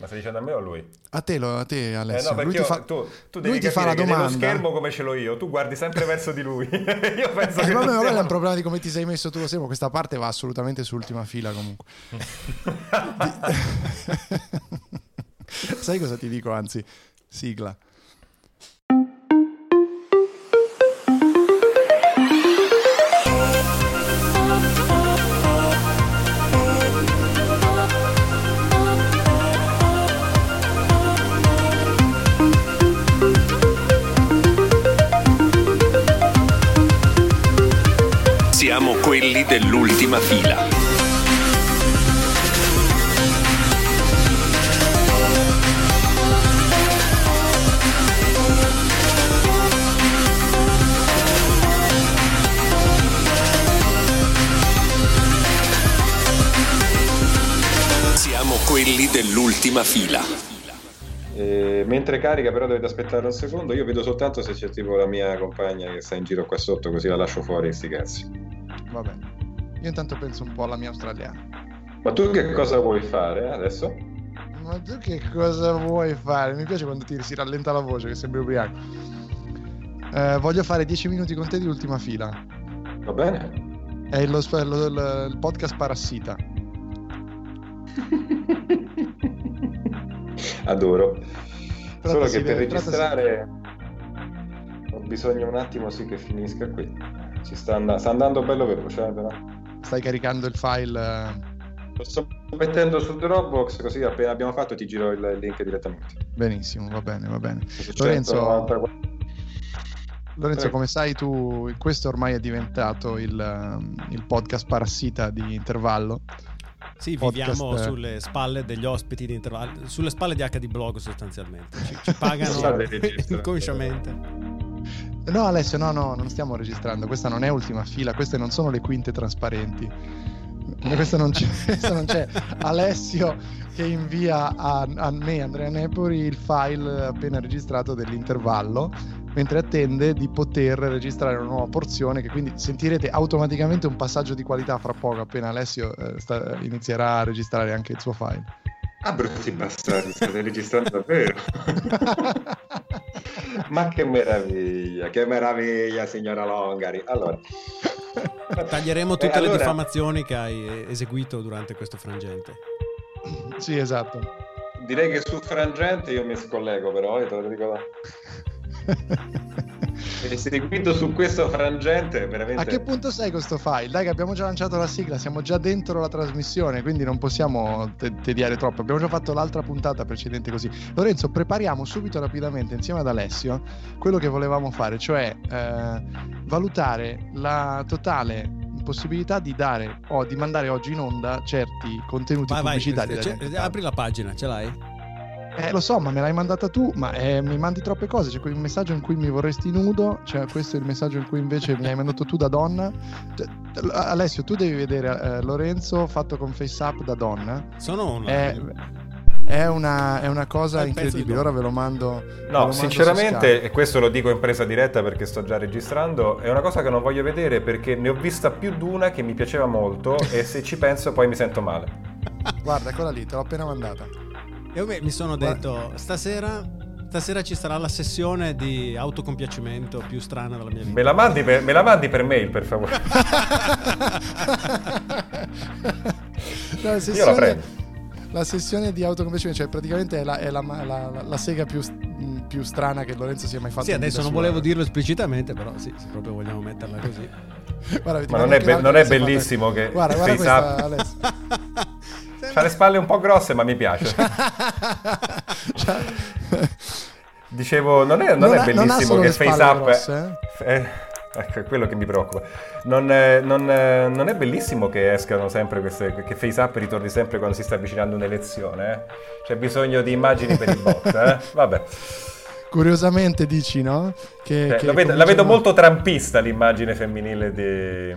Ma stai dicendo a me o a lui? A te, lo, a te Alessio. Eh no, lui ti fa, tu, tu devi lui ti fa la domanda. nello schermo come ce l'ho io, tu guardi sempre verso di lui. io penso Eh, che vabbè, non vabbè, sia- è un problema di come ti sei messo tu lo schermo. Questa parte va assolutamente sull'ultima fila comunque. Sai cosa ti dico? Anzi, sigla. Siamo quelli dell'ultima fila. Siamo quelli dell'ultima fila. Eh, mentre carica però dovete aspettare un secondo, io vedo soltanto se c'è tipo la mia compagna che sta in giro qua sotto, così la lascio fuori sti cazzi. Va bene. Io intanto penso un po' alla mia australiana. Ma tu che cosa vuoi fare adesso? Ma tu che cosa vuoi fare? Mi piace quando ti si rallenta la voce, che sembri ubriaco. Eh, voglio fare 10 minuti con te di ultima fila. Va bene? È lo, lo- il podcast Parassita. Adoro. Solo che per registrare ho bisogno un attimo sì che finisca qui. Ci sta, and- sta andando bello veloce, eh, però. Stai caricando il file. eh, Lo sto mettendo su Dropbox così appena abbiamo fatto ti giro il link direttamente. Benissimo, va bene, va bene. Lorenzo, 194. Lorenzo, Prego. come sai tu, questo ormai è diventato il, um, il podcast Parassita di Intervallo. Sì, Podcast, viviamo eh. sulle spalle degli ospiti di intervallo, sulle spalle di HD Blog sostanzialmente. Ci, ci pagano inconsciamente. No, Alessio, no, no, non stiamo registrando. Questa non è ultima fila, queste non sono le quinte trasparenti. Questo non c'è, questo non c'è. Alessio che invia a, a me, Andrea Nepori, il file appena registrato dell'intervallo, mentre attende di poter registrare una nuova porzione, che quindi sentirete automaticamente un passaggio di qualità fra poco, appena Alessio eh, sta- inizierà a registrare anche il suo file. Ah, brutti bastardi, state registrando davvero? Ma che meraviglia, che meraviglia, signora Longari. Allora, Taglieremo tutte Eh, le allora- diffamazioni che hai eseguito durante questo frangente. sì, esatto. direi che su Frangente io mi scollego però, io te lo dico. E seguito su questo frangente, veramente... A che punto sei con sto file? Dai, che abbiamo già lanciato la sigla, siamo già dentro la trasmissione, quindi non possiamo te- tediare troppo. Abbiamo già fatto l'altra puntata precedente così. Lorenzo, prepariamo subito rapidamente insieme ad Alessio quello che volevamo fare, cioè eh, valutare la totale possibilità di dare o di mandare oggi in onda certi contenuti Vai, vai, pubblicitari. c'è- Identità. apri la pagina, ce l'hai? Eh, lo so, ma me l'hai mandata tu, ma eh, mi mandi troppe cose. C'è quel messaggio in cui mi vorresti nudo, cioè questo è il messaggio in cui invece mi hai mandato tu da donna. Cioè, Alessio, tu devi vedere eh, Lorenzo fatto con face up da donna. Sono una... È, è una, è una cosa È incredibile. Ora ve lo mando. ve lo No, mando sinceramente, e questo lo dico in presa diretta perché sto già registrando, è una cosa che non voglio vedere perché ne ho vista più di una che mi piaceva molto e se ci penso poi mi sento male. Guarda, eccola lì, te l'ho appena mandata. Io mi sono detto, stasera, stasera ci sarà la sessione di autocompiacimento più strana della mia vita. Me la mandi per, me la mandi per mail, per favore. No, la Io sessione- la prendo. La sessione di autoconvincimento, cioè praticamente è la, è la, la- la- la sega più, mh, più strana che Lorenzo sia mai fatto. Sì, adesso non sua. volevo dirlo esplicitamente, però sì, se proprio vogliamo metterla così. Guarda, Ma non è, be- non è bellissimo che Guarda, guarda questa, up- Alessio. Ha le spalle un po' grosse, ma mi piace. Dicevo, non è, non Non è ha- non bellissimo solo che face spalle up. grosse, eh, ecco, è quello che mi preoccupa. Non è, non non è bellissimo che escano sempre queste. che face up ritorni sempre quando si sta avvicinando un'elezione. Eh? C'è bisogno di immagini per il bot. Eh? Vabbè. Curiosamente dici, no? Che, Eh, che la, vedo, la vedo molto trampista l'immagine femminile di,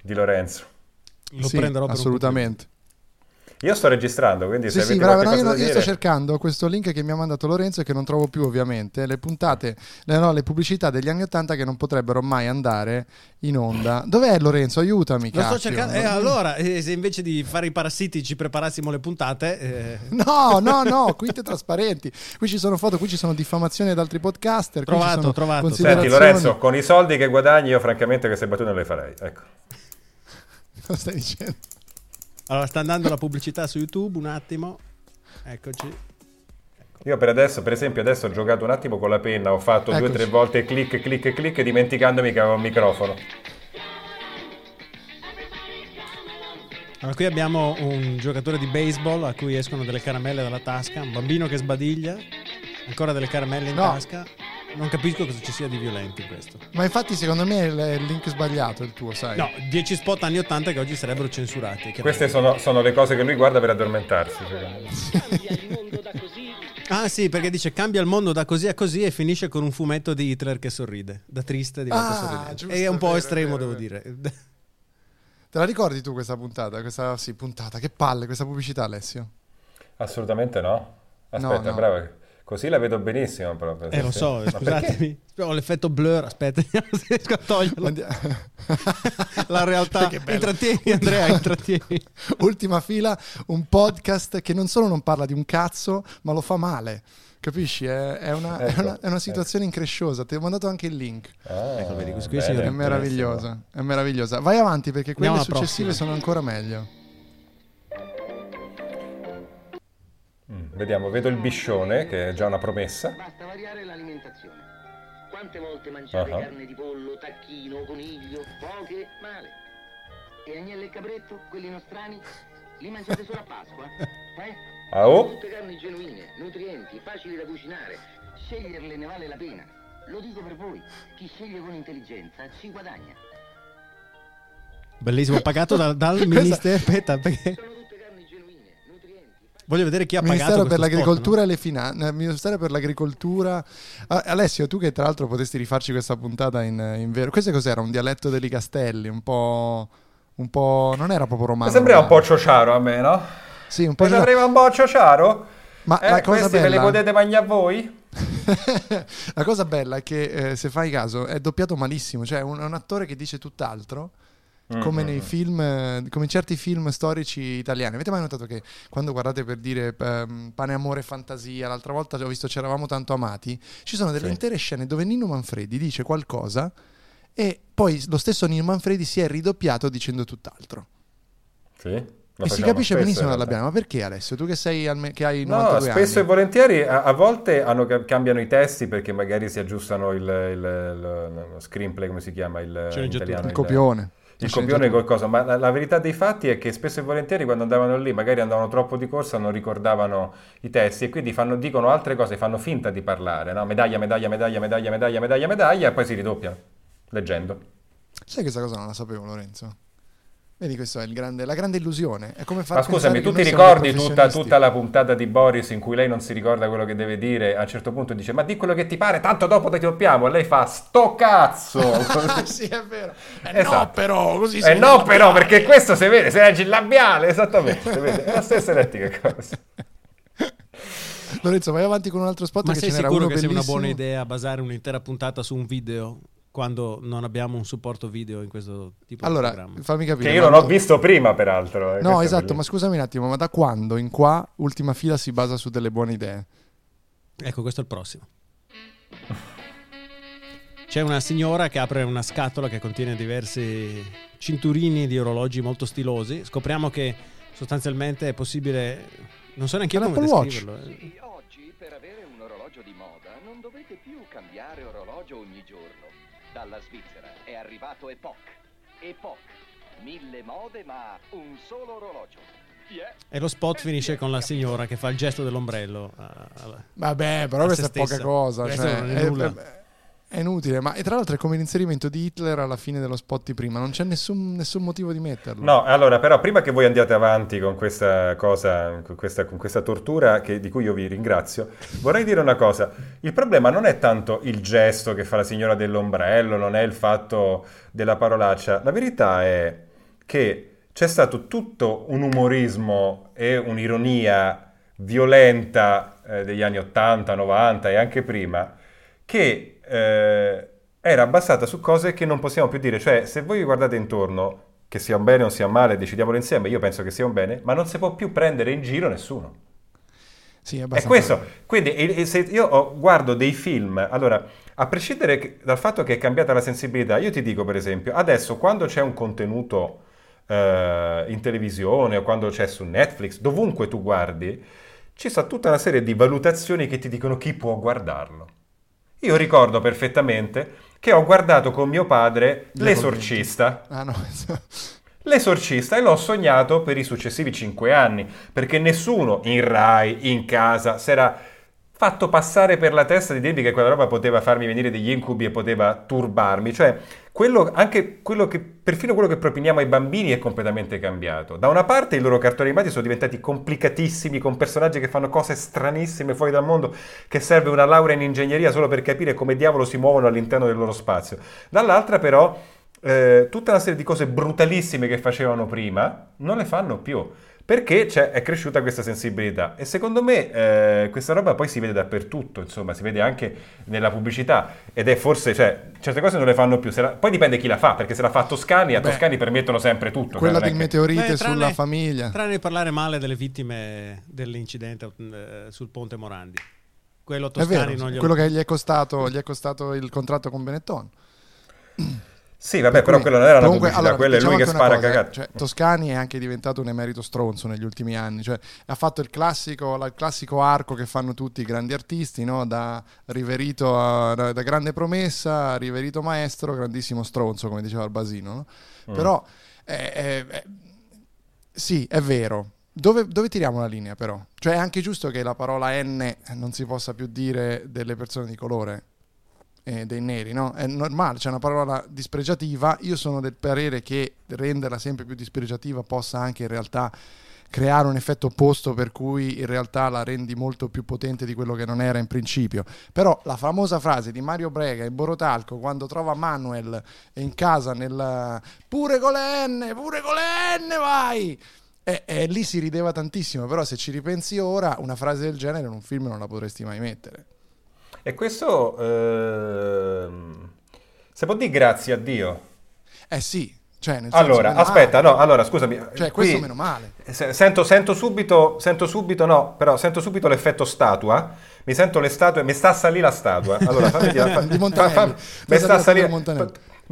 di Lorenzo. Lo Sì, prenderò per un assolutamente. Io sto registrando, quindi sì, se sì, avete bravo, no, io, da io sto dire... cercando questo link che mi ha mandato Lorenzo e che non trovo più ovviamente, le puntate, le, no, le pubblicità degli anni 80 che non potrebbero mai andare in onda. Dov'è Lorenzo? Aiutami, Lo sto cercando. E allora, eh, se invece di fare i parassiti ci preparassimo le puntate, eh, No, no, no, quinte trasparenti. Qui ci sono foto, qui ci sono diffamazioni ad altri podcaster. qui ci Trovato, sono trovato. Senti. Lorenzo, con i soldi che guadagni io francamente queste battute non le farei. Ecco. Cosa stai dicendo? Allora sta andando la pubblicità su YouTube. Un attimo, eccoci. Io per adesso, per esempio, adesso ho giocato un attimo con la penna, ho fatto due o Eccoci. tre volte clic, clic, clic, dimenticandomi che avevo il microfono. Allora, qui abbiamo un giocatore di baseball a cui escono delle caramelle dalla tasca, un bambino che sbadiglia, ancora delle caramelle in No. tasca. Non capisco cosa ci sia di violento in questo. Ma infatti secondo me è il, link sbagliato il tuo, sai? No, 10 spot anni 80 che oggi sarebbero censurati. Queste sono, sono le cose che lui guarda per addormentarsi. Ah sì, perché dice cambia il mondo da così a così e finisce con un fumetto di Hitler che sorride. Da triste diventa Ah, sorridente. giusto, è un po' vero, estremo, vero, devo è dire. Te la ricordi tu questa puntata? Questa sì, puntata, che palle questa pubblicità, Alessio. Assolutamente no. Aspetta, No, no. bravo. Così la vedo benissimo proprio. Eh, lo so, sì. Ma scusatemi. Ho l'effetto blur, aspetta, se riesco a toglierlo. La realtà. Che bello. Intrattieni, Andrea, intrattieni. Ultima fila, un podcast che non solo non parla di un cazzo, ma lo fa male. Capisci? È, è una, è Ecco, una- è una situazione incresciosa. Ti ho mandato anche il link. Ah, Ecco, vedi, qui bene, È È meravigliosa. È meravigliosa. Vai avanti perché quelle successive prossima. sono ancora meglio. Mm, Vediamo, vedo il biscione che è già una promessa. Basta variare l'alimentazione. Quante volte mangiate Ah. carne di pollo, tacchino, coniglio? Poche, male. E agnello e capretto, quelli nostrani, li mangiate solo a Pasqua? Eh? Ah, oh? Tutte carni genuine, nutrienti, facili da cucinare. Sceglierle ne vale la pena. Lo dico per voi, chi sceglie con intelligenza ci guadagna. Bellissimo, pagato da- dal ministero. Aspetta, perché voglio vedere chi ha Ministero pagato per spot, l'agricoltura e le finanze. eh, Ministero per l'agricoltura. Ah, Alessio, tu che tra l'altro potesti rifarci questa puntata in, in vero. Questo cos'era? Un dialetto degli Castelli, un po'. Un po'. Non era proprio romano. Mi sembrava un po' ciociaro a me, no? Sì, un po'. Poi avremo un po' ciociaro? Ma Eh, la cosa questi ve bella- potete mangiare voi? la cosa bella è che, eh, se fai caso, è doppiato malissimo. Cioè, è un, è un attore che dice tutt'altro. Come nei film, eh, come in certi film storici italiani. Avete mai notato che quando guardate per dire ehm, Pane, Amore e Fantasia, l'altra volta ho visto C'eravamo tanto amati, ci sono delle Sì. intere scene dove Nino Manfredi dice qualcosa e poi lo stesso Nino Manfredi si è ridoppiato dicendo tutt'altro. Sì. lo e si capisce spesso, benissimo dalla. Biana. Ma perché Alessio? Tu che sei alme- che hai No, 92 spesso e anni. volentieri a, a volte hanno- cambiano i testi perché magari si aggiustano il, il- il- lo screenplay, come si chiama il, in italiano? Il copione. Il copione sceneggiatura. qualcosa, ma la, la verità dei fatti è che spesso e volentieri quando andavano lì, magari andavano troppo di corsa, non ricordavano i testi e quindi fanno- dicono altre cose, fanno finta di parlare, no? Medaglia, medaglia, medaglia, medaglia, medaglia, medaglia, medaglia, e poi si ridoppiano, leggendo. Sai questa cosa non la sapevo, Lorenzo? Vedi, questa è il grande- la grande illusione. È come far Ma scusami, tu ti ricordi tutta, tutta la puntata di Boris in cui lei non si ricorda quello che deve dire? A un certo punto dice, ma di quello che ti pare, tanto dopo ti doppiamo. E lei fa, sto cazzo! Sì, è vero. Eh no, Esatto. però, così Eh sei no, però, perché questo si vede, se leggi il labiale, esattamente, si vede, è la stessa identica cosa. Lorenzo, vai avanti con un altro spot Ma che sei ce n'era sicuro uno che sia una bellissimo. buona idea basare un'intera puntata su un video quando non abbiamo un supporto video in questo tipo Allora, di programma? fammi capire. Che io non ho visto prima, peraltro. eh, No, esatto, ma scusami un attimo, ma da quando in qua ultima fila si basa su delle buone idee? Ecco, questo è il prossimo. C'è una signora che apre una scatola che contiene diversi cinturini di orologi molto stilosi. Scopriamo che sostanzialmente è possibile. Non so neanche io come l'Apple Watch. descriverlo. eh. Oggi per avere un orologio di moda non dovete più cambiare orologio ogni giorno. Dalla Svizzera è arrivato Epoch. Epoch. Mille mode ma un solo orologio. Yeah. E lo spot finisce con la signora che fa il gesto dell'ombrello. a- alla- Vabbè, però A questa è poca cosa. Questo cioè, non è nulla. È inutile, ma e tra l'altro è come l'inserimento di Hitler alla fine dello spot di prima, non c'è nessun, nessun motivo di metterlo. No, allora, però, prima che voi andiate avanti con questa cosa, con questa, con questa tortura che- di cui io vi ringrazio, vorrei dire una cosa. Il problema non è tanto il gesto che fa la signora dell'ombrello, non è il fatto della parolaccia. La verità è che c'è stato tutto un umorismo e un'ironia violenta eh, degli anni 80, 90 e anche prima, che eh, era basata su cose che non possiamo più dire. Cioè, se voi vi guardate intorno, che sia un bene o sia un male, decidiamolo insieme, io penso che sia un bene, ma non si può più prendere in giro nessuno. Sì, è È questo. Quindi e- e se io ho- guardo dei film, allora, a prescindere che- dal fatto che è cambiata la sensibilità, io ti dico per esempio, adesso quando c'è un contenuto eh, in televisione o quando c'è su Netflix, dovunque tu guardi, ci sta tutta una serie di valutazioni che ti dicono chi può guardarlo. Io ricordo perfettamente che ho guardato con mio padre Gli L'Esorcista. Ah no, L'esorcista e l'ho sognato per i successivi cinque anni, perché nessuno in Rai, in casa, si era fatto passare per la testa di dirmi che quella roba poteva farmi venire degli incubi e poteva turbarmi. Cioè, quello, anche quello che, perfino quello che propiniamo ai bambini è completamente cambiato. Da una parte i loro cartoni animati sono diventati complicatissimi, con personaggi che fanno cose stranissime fuori dal mondo, che serve una laurea in ingegneria solo per capire come diavolo si muovono all'interno del loro spazio. Dall'altra però eh, tutta una serie di cose brutalissime che facevano prima non le fanno più perché c'è- è cresciuta questa sensibilità e secondo me eh, questa roba poi si vede dappertutto insomma si vede anche nella pubblicità ed è forse cioè certe cose non le fanno più la- poi dipende chi la fa perché se la fa Toscani a Beh, Toscani permettono sempre tutto quella del che- meteorite Beh, tranne- sulla famiglia. Tranne di parlare male delle vittime dell'incidente eh, sul ponte Morandi. Quello Toscani vero, non glielo... quello che gli è, costato, gli è costato il contratto con Benetton. Sì vabbè Per però cui- quella non era una comunque, pubblicità allora, quella è lui diciamo che spara una a cosa, cagare Cioè, Toscani è anche diventato un emerito stronzo negli ultimi anni. Cioè, ha fatto il classico, la- il classico arco che fanno tutti i grandi artisti, no? da Riverito a, da, da grande promessa, Riverito maestro, grandissimo stronzo, come diceva il Basino. no? Mm. Però, eh, eh, eh, sì, è vero. Dove, dove tiriamo la linea però? Cioè è anche giusto che la parola N non si possa più dire delle persone di colore, eh, dei neri, no? È normale, c'è una parola dispregiativa. Io sono del parere che renderla sempre più dispregiativa possa anche in realtà creare un effetto opposto per cui in realtà la rendi molto più potente di quello che non era in principio. Però la famosa frase di Mario Brega in Borotalco quando trova Manuel in casa nel pure con le N, pure con le N vai! E, e lì si rideva tantissimo, però se ci ripensi ora, una frase del genere in un film non la potresti mai mettere. E questo ehm, se può dire grazie a Dio Eh sì, cioè allora aspetta male. no allora scusami Cioè, qui- questo meno male. Se- Sento, sento subito, sento subito, no, però sento subito l'effetto statua. Mi sento le statue, mi sta a salire la statua. Allora, fammi dire, fa- Di Montanelli. fa- fa- mi sta a salire,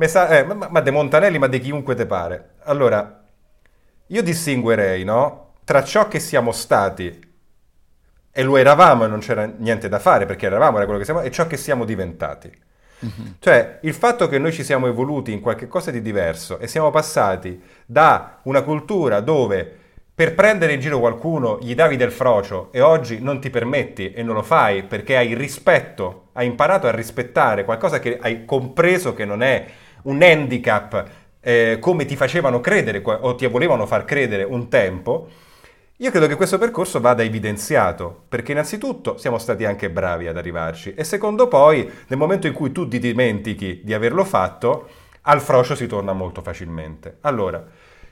sta- eh, ma, ma De Montanelli, ma di chiunque te pare. Allora, io distinguerei, no, tra ciò che siamo stati e lo eravamo e non c'era niente da fare perché eravamo, era quello che siamo, e ciò che siamo diventati. Cioè, il fatto che noi ci siamo evoluti in qualche cosa di diverso e siamo passati da una cultura dove per prendere in giro qualcuno gli davi del frocio e oggi non ti permetti e non lo fai perché hai rispetto, hai imparato a rispettare qualcosa che hai compreso che non è un handicap eh, come ti facevano credere o ti volevano far credere un tempo, io credo che questo percorso vada evidenziato, perché innanzitutto siamo stati anche bravi ad arrivarci e secondo poi nel momento in cui tu ti dimentichi di averlo fatto, al frocio si torna molto facilmente. Allora,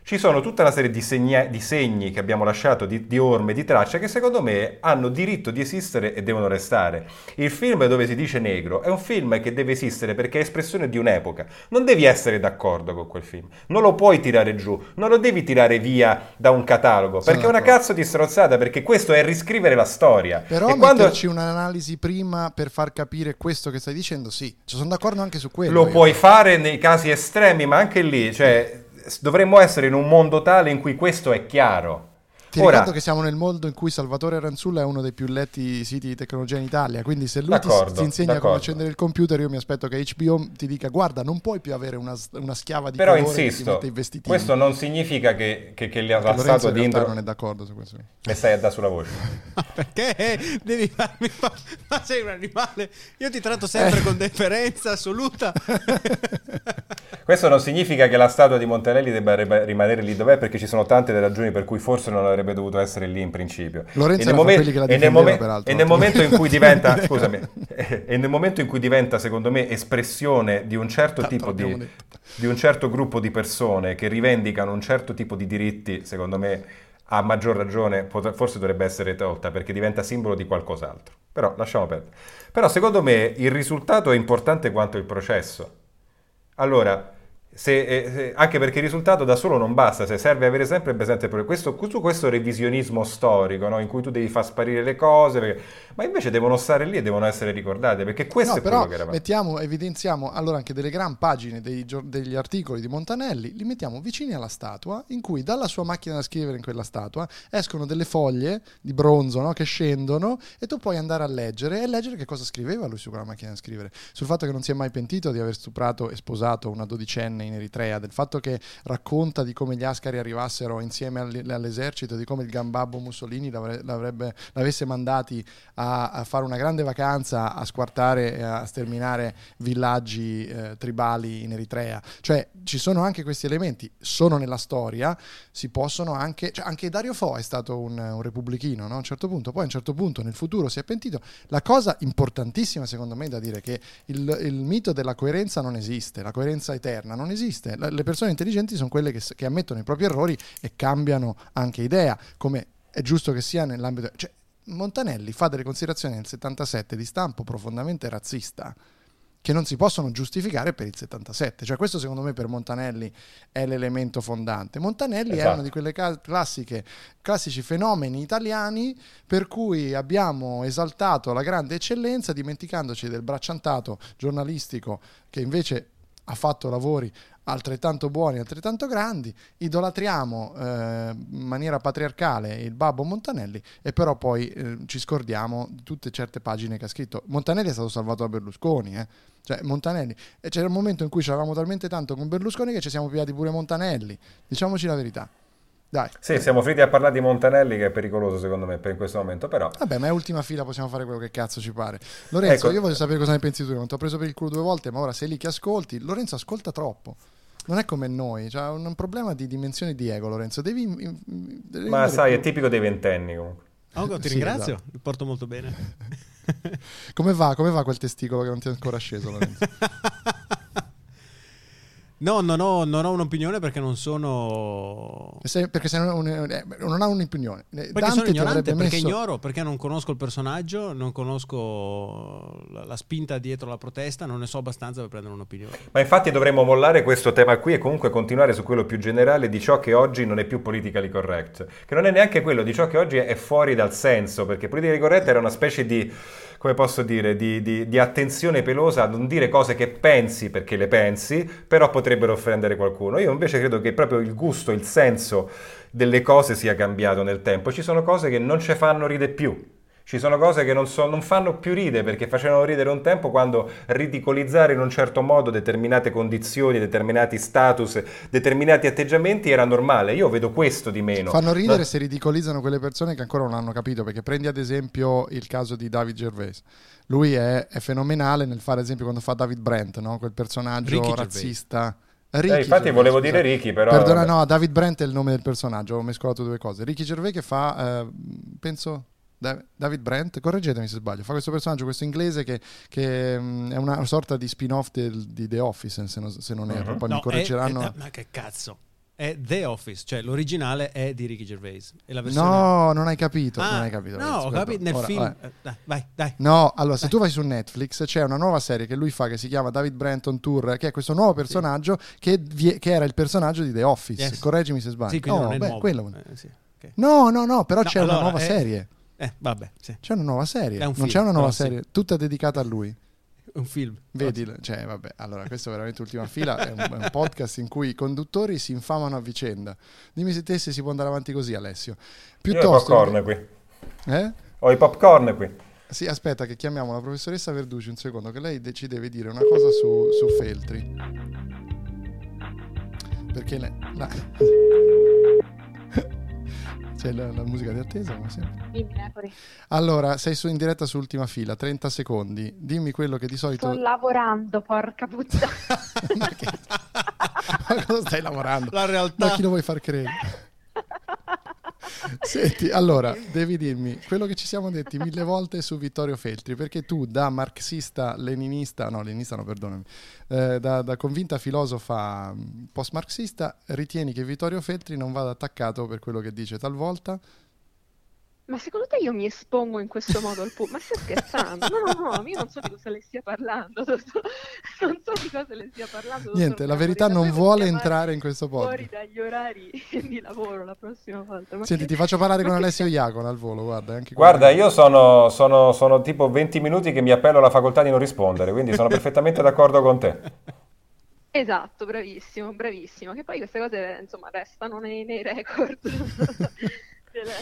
ci sono tutta una serie di, segna- di segni che abbiamo lasciato, di, di orme, di tracce, che secondo me hanno diritto di esistere e devono restare. Il film dove si dice negro è un film che deve esistere perché è espressione di un'epoca. Non devi essere d'accordo con quel film, non lo puoi tirare giù, non lo devi tirare via da un catalogo, perché è una cazzo di strozzata, perché questo è riscrivere la storia. Però e quando metterci un'analisi prima per far capire questo che stai dicendo, sì. Ci sono d'accordo anche su quello. lo io. puoi fare nei casi estremi, ma anche lì, cioè, dovremmo essere in un mondo tale in cui questo è chiaro. Ti Ora- ricordo che siamo nel mondo in cui Salvatore Ranzulla è uno dei più letti siti di tecnologia in Italia, quindi se lui ti, ti insegna come accendere il computer, io mi aspetto che HBO ti dica guarda, non puoi più avere una, una schiava di Però insisto, questo non significa che, che, che la, Lorenzo statua di Indro... non è d'accordo su questo. E stai a dare sulla voce. Perché devi farmi fa- Ma sei un animale. Io ti tratto sempre Eh. con deferenza assoluta. Questo non significa che la statua di Montanelli debba re- rimanere lì dov'è, perché ci sono tante ragioni per cui forse non avrebbe avrebbe dovuto essere lì in principio. Lorenzo e nel, momen- quelli che la e nel momen- e nel momento in cui diventa, scusami, e nel momento in cui diventa, secondo me, espressione di un certo Tanto tipo di, di un certo gruppo di persone che rivendicano un certo tipo di diritti, secondo me, a maggior ragione, forse dovrebbe essere tolta perché diventa simbolo di qualcos'altro. Però lasciamo perdere. Però secondo me il risultato è importante quanto il processo. Allora, se, eh, se- anche perché il risultato da solo non basta, se serve avere sempre presente proprio questo, su questo revisionismo storico, no? in cui tu devi far sparire le cose, perché- ma invece devono stare lì e devono essere ricordate, perché questo No, è però quello che eravamo. mettiamo, evidenziamo allora anche delle gran pagine dei degli articoli di Montanelli, li mettiamo vicini alla statua, in cui dalla sua macchina da scrivere in quella statua escono delle foglie di bronzo no, che scendono e tu puoi andare a leggere e leggere che cosa scriveva lui su quella macchina da scrivere. Sul fatto che non si è mai pentito di aver stuprato e sposato una dodicenne in Eritrea, del fatto che racconta di come gli ascari arrivassero insieme all- all'esercito, di come il gambabbo Mussolini l'avre- l'avrebbe, l'avesse mandati a, a fare una grande vacanza a squartare e a sterminare villaggi eh, tribali in Eritrea. Cioè ci sono anche questi elementi, sono nella storia, si possono anche... Cioè, anche Dario Fo è stato un, un repubblichino no? a un certo punto, poi a un certo punto nel futuro si è pentito. La cosa importantissima secondo me da dire che il, il mito della coerenza non esiste, la coerenza eterna non esiste. La- le persone intelligenti sono quelle che, che ammettono i propri errori e cambiano anche idea, come è giusto che sia nell'ambito... Cioè, Montanelli fa delle considerazioni nel 77 di stampo profondamente razzista che non si possono giustificare per il 77. Cioè questo secondo me per Montanelli è l'elemento fondante. Montanelli è Esatto. una di quelle ca- classiche, classici fenomeni italiani per cui abbiamo esaltato la grande eccellenza dimenticandoci del bracciantato giornalistico che invece ha fatto lavori altrettanto buoni, altrettanto grandi, idolatriamo eh, in maniera patriarcale il babbo Montanelli e però poi eh, ci scordiamo di tutte certe pagine che ha scritto. Montanelli è stato salvato da Berlusconi, eh. Cioè, Montanelli, e c'era un momento in cui ci avevamo talmente tanto con Berlusconi che ci siamo pigliati pure Montanelli. Diciamoci la verità. Dai. Sì, siamo finiti a parlare di Montanelli che è pericoloso secondo me per in questo momento, però... Vabbè, ma è ultima fila, possiamo fare quello che cazzo ci pare. Lorenzo, Ecco. io voglio sapere cosa ne pensi tu. Non ti ho preso per il culo due volte, ma ora sei lì che ascolti. Lorenzo ascolta troppo. Non è come noi, c'ha un, un problema di dimensioni di ego, Lorenzo. Devi. devi Ma sai, è più- tipico dei ventenni comunque. Oh, ti Sì, ringrazio, esatto. mi porto molto bene. Come va? Come va quel testicolo che non ti è ancora sceso, Lorenzo? No, non ho, non ho un'opinione perché non sono... Se- perché se non, un- eh, non ha un'opinione. Eh, Perché sono Dante ti ignorante, perché messo... ignoro, perché non conosco il personaggio, non conosco la, la spinta dietro la protesta, non ne so abbastanza per prendere un'opinione. Ma infatti dovremmo mollare questo tema qui e comunque continuare su quello più generale di ciò che oggi non è più politically correct, che non è neanche quello di ciò che oggi è fuori dal senso, perché politically correct era una specie di, come posso dire, di, di- di attenzione pelosa a non dire cose che pensi perché le pensi, però potrebbero offendere qualcuno. Io invece credo che proprio il gusto, il senso delle cose sia cambiato nel tempo. Ci sono cose che non ci fanno ridere più. Ci sono cose che non, so- non fanno più ridere perché facevano ridere un tempo quando ridicolizzare in un certo modo determinate condizioni, determinati status, determinati atteggiamenti era normale. Io vedo questo di meno. Fanno ridere No? se ridicolizzano quelle persone che ancora non hanno capito, perché prendi ad esempio il caso di David Gervais. Lui è, è fenomenale nel fare, ad esempio, quando fa David Brent, no? quel personaggio Ricky Gervais. razzista. Eh, Ricky infatti Gervais, volevo dire Ricky, però... Perdona, vabbè. no, David Brent è il nome del personaggio, ho mescolato due cose. Ricky Gervais che fa, eh, penso, David Brent, correggetemi se sbaglio, fa questo personaggio, questo inglese che, che, mm, è una sorta di spin-off del- di The Office, se non, se non erro, Mhm. poi No, mi correggeranno. è- è- ma che cazzo? È The Office, cioè l'originale è di Ricky Gervais. La versione... No, non hai capito, Ah, non hai capito. No, ho capito nel Ora, film. eh, dai, vai, dai. No, allora se tu vai su Netflix c'è una nuova serie che lui fa che si chiama David Brenton Tour, che è questo nuovo personaggio che, vie- che era il personaggio di The Office. Yes. Correggimi se sbaglio. Sì, quindi no, non è beh, nuovo. quello- Eh, sì, ok. no, no, no, però No, c'è una allora, nuova eh, serie. Eh, vabbè, sì. C'è una nuova serie. È un non film, c'è una nuova però sì. serie, tutta dedicata a lui. Un film. Vedi, cioè, vabbè, allora questo è veramente ultima fila, è un, è un podcast in cui i conduttori si infamano a vicenda. Dimmi se te se si può andare avanti così, Alessio. Io ho i Piuttosto... popcorn qui. Eh? Ho i popcorn qui. Sì, aspetta che chiamiamo la professoressa Verducci un secondo, che lei ci deve dire una cosa su, su Feltri. Perché lei... la- C'è la, la musica di attesa, come sempre. Dimmi, Napoli. Allora, sei su in diretta su ultima fila, 30 secondi. Dimmi quello che di solito... Sto lavorando, porca puttana. Ma che- Ma cosa stai lavorando? La realtà. Ma chi lo vuoi far credere? Senti, allora, devi dirmi quello che ci siamo detti mille volte su Vittorio Feltri, perché tu da marxista, leninista, no, leninista no, perdonami, eh, da, da convinta filosofa mh, post-marxista, ritieni che Vittorio Feltri non vada attaccato per quello che dice talvolta? Ma secondo te io mi espongo in questo modo al pubblico? Ma stai scherzando? No, no, no, io non so di cosa le stia parlando. dottor- Non so di cosa le stia parlando. Niente, la verità non vuole entrare in questo Fuori podcast. dagli orari di lavoro la prossima volta. Ma Senti, che- ti faccio parlare ma con che Alessio Iacona al volo, guarda. Anche Guarda, io sono, sono- sono tipo 20 minuti che mi appello alla facoltà di non rispondere, quindi sono perfettamente d'accordo con te. Esatto, bravissimo, bravissimo. Che poi queste cose, insomma, restano nei, nei record delle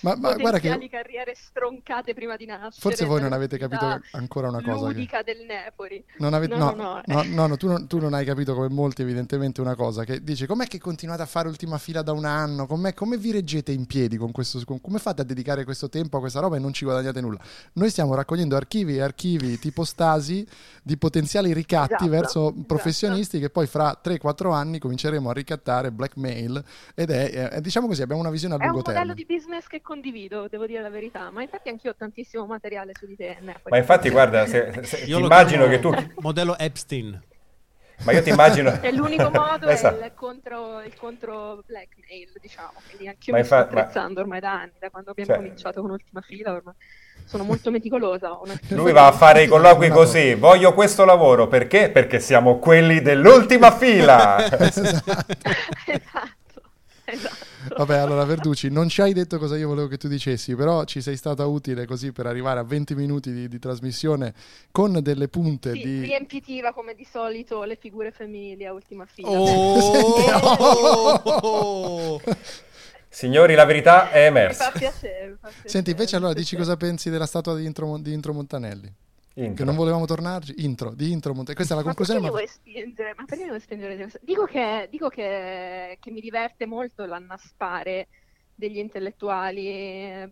Ma, ma guarda che carriere stroncate prima di nascere. forse voi non avete capito ancora una cosa. Che... Ludica del Nepori. Non avete- No, no, no, no, no. no, tu, non, tu non hai capito come molti evidentemente una cosa che dice com'è che continuate a fare ultima fila da un anno com'è, come vi reggete in piedi con questo con- come fate a dedicare questo tempo a questa roba e non ci guadagnate nulla noi stiamo raccogliendo archivi e archivi tipo stasi di potenziali ricatti Esatto, verso esatto. professionisti che poi fra 3-4 anni cominceremo a ricattare blackmail ed è, è- diciamo così abbiamo una visione a È un lungo modello termine di business che condivido, devo dire la verità, ma infatti anch'io ho tantissimo materiale su di te. Ma infatti, guarda, se- se- ti Io lo immagino che tu... Modello Epstein. Ma io ti immagino... È l'unico modo Esatto. è il contro, il contro blackmail, diciamo. Quindi anch'io Ma mi sto infa- ma- attrezzando ormai da anni, da quando abbiamo Cioè- cominciato con Ultima Fila, ormai sono molto meticolosa. Lui va a fare i colloqui così, voglio questo lavoro, perché? Perché siamo quelli dell'ultima fila. esatto, esatto. Vabbè, allora Verducci, non ci hai detto cosa io volevo che tu dicessi, però ci sei stata utile così per arrivare a 20 minuti di, di trasmissione con delle punte Sì, di... riempitiva come di solito le figure femminili a Ultima Fila. Oh! Signori, la verità è Mi emersa. fa piacere, mi fa piacere, Senti, invece mi allora dici cosa pensi della statua di Intro, di Intro Montanelli? Che Intro. non volevamo tornarci? Intro, di Intro Montanelli. Questa è la Ma conclusione, perché ma... mi vuoi spingere? Ma perché mi vuoi spingere? Dico che, dico che, che mi diverte molto l'annaspare degli intellettuali eh,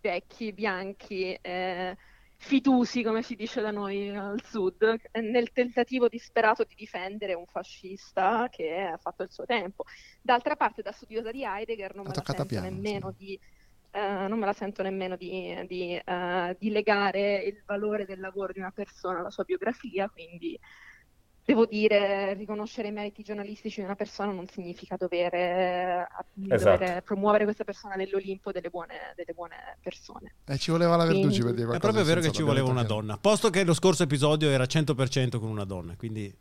vecchi, bianchi, eh, fitusi, come si dice da noi al sud, nel tentativo disperato di difendere un fascista che ha fatto il suo tempo. D'altra parte, da studiosa di Heidegger non Ha toccata sento piano, nemmeno sì. di eh, non me la sento nemmeno di, di, eh, di legare il valore del lavoro di una persona alla sua biografia, quindi devo dire, riconoscere i meriti giornalistici di una persona non significa dover, eh, Esatto. dover promuovere questa persona nell'Olimpo delle buone, delle buone persone. Eh, ci voleva la Verducci Quindi- per dire È proprio vero che ci voleva una donna. Posto che lo scorso episodio era 100% con una donna, quindi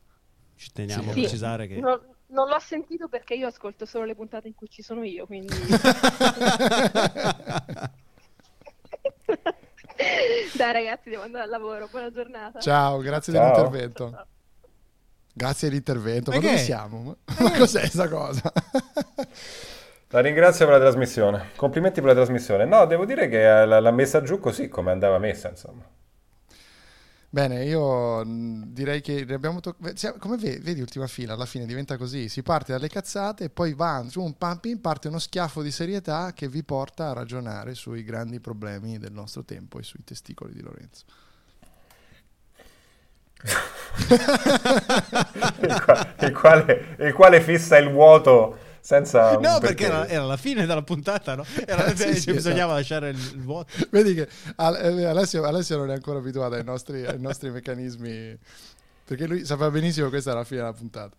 ci teniamo a Sì. precisare che... Non, non l'ho sentito perché io ascolto solo le puntate in cui ci sono io, quindi... Dai ragazzi, devo andare al lavoro, buona giornata. Ciao, grazie Ciao. dell'intervento. Grazie dell'intervento. Ma Ma dove siamo? Ma, cos'è questa cosa? La ringrazio per la trasmissione. Complimenti per la trasmissione. No, devo dire che l'ha messa giù così come andava messa, insomma. Bene, io mh, direi che abbiamo toccato. Come vedi, ultima fila, alla fine diventa così: si parte dalle cazzate e poi va su un pumping, parte uno schiaffo di serietà che vi porta a ragionare sui grandi problemi del nostro tempo e sui testicoli di Lorenzo. il, qua- il quale, il quale fissa il vuoto senza No, perché era, era la fine della puntata, no? Era- Sì, cioè, sì, bisognava lasciare il, il vuoto. Vedi che eh, Alessio, Alessio non è ancora abituato ai nostri, ai nostri meccanismi, perché lui sapeva benissimo che questa era la fine della puntata.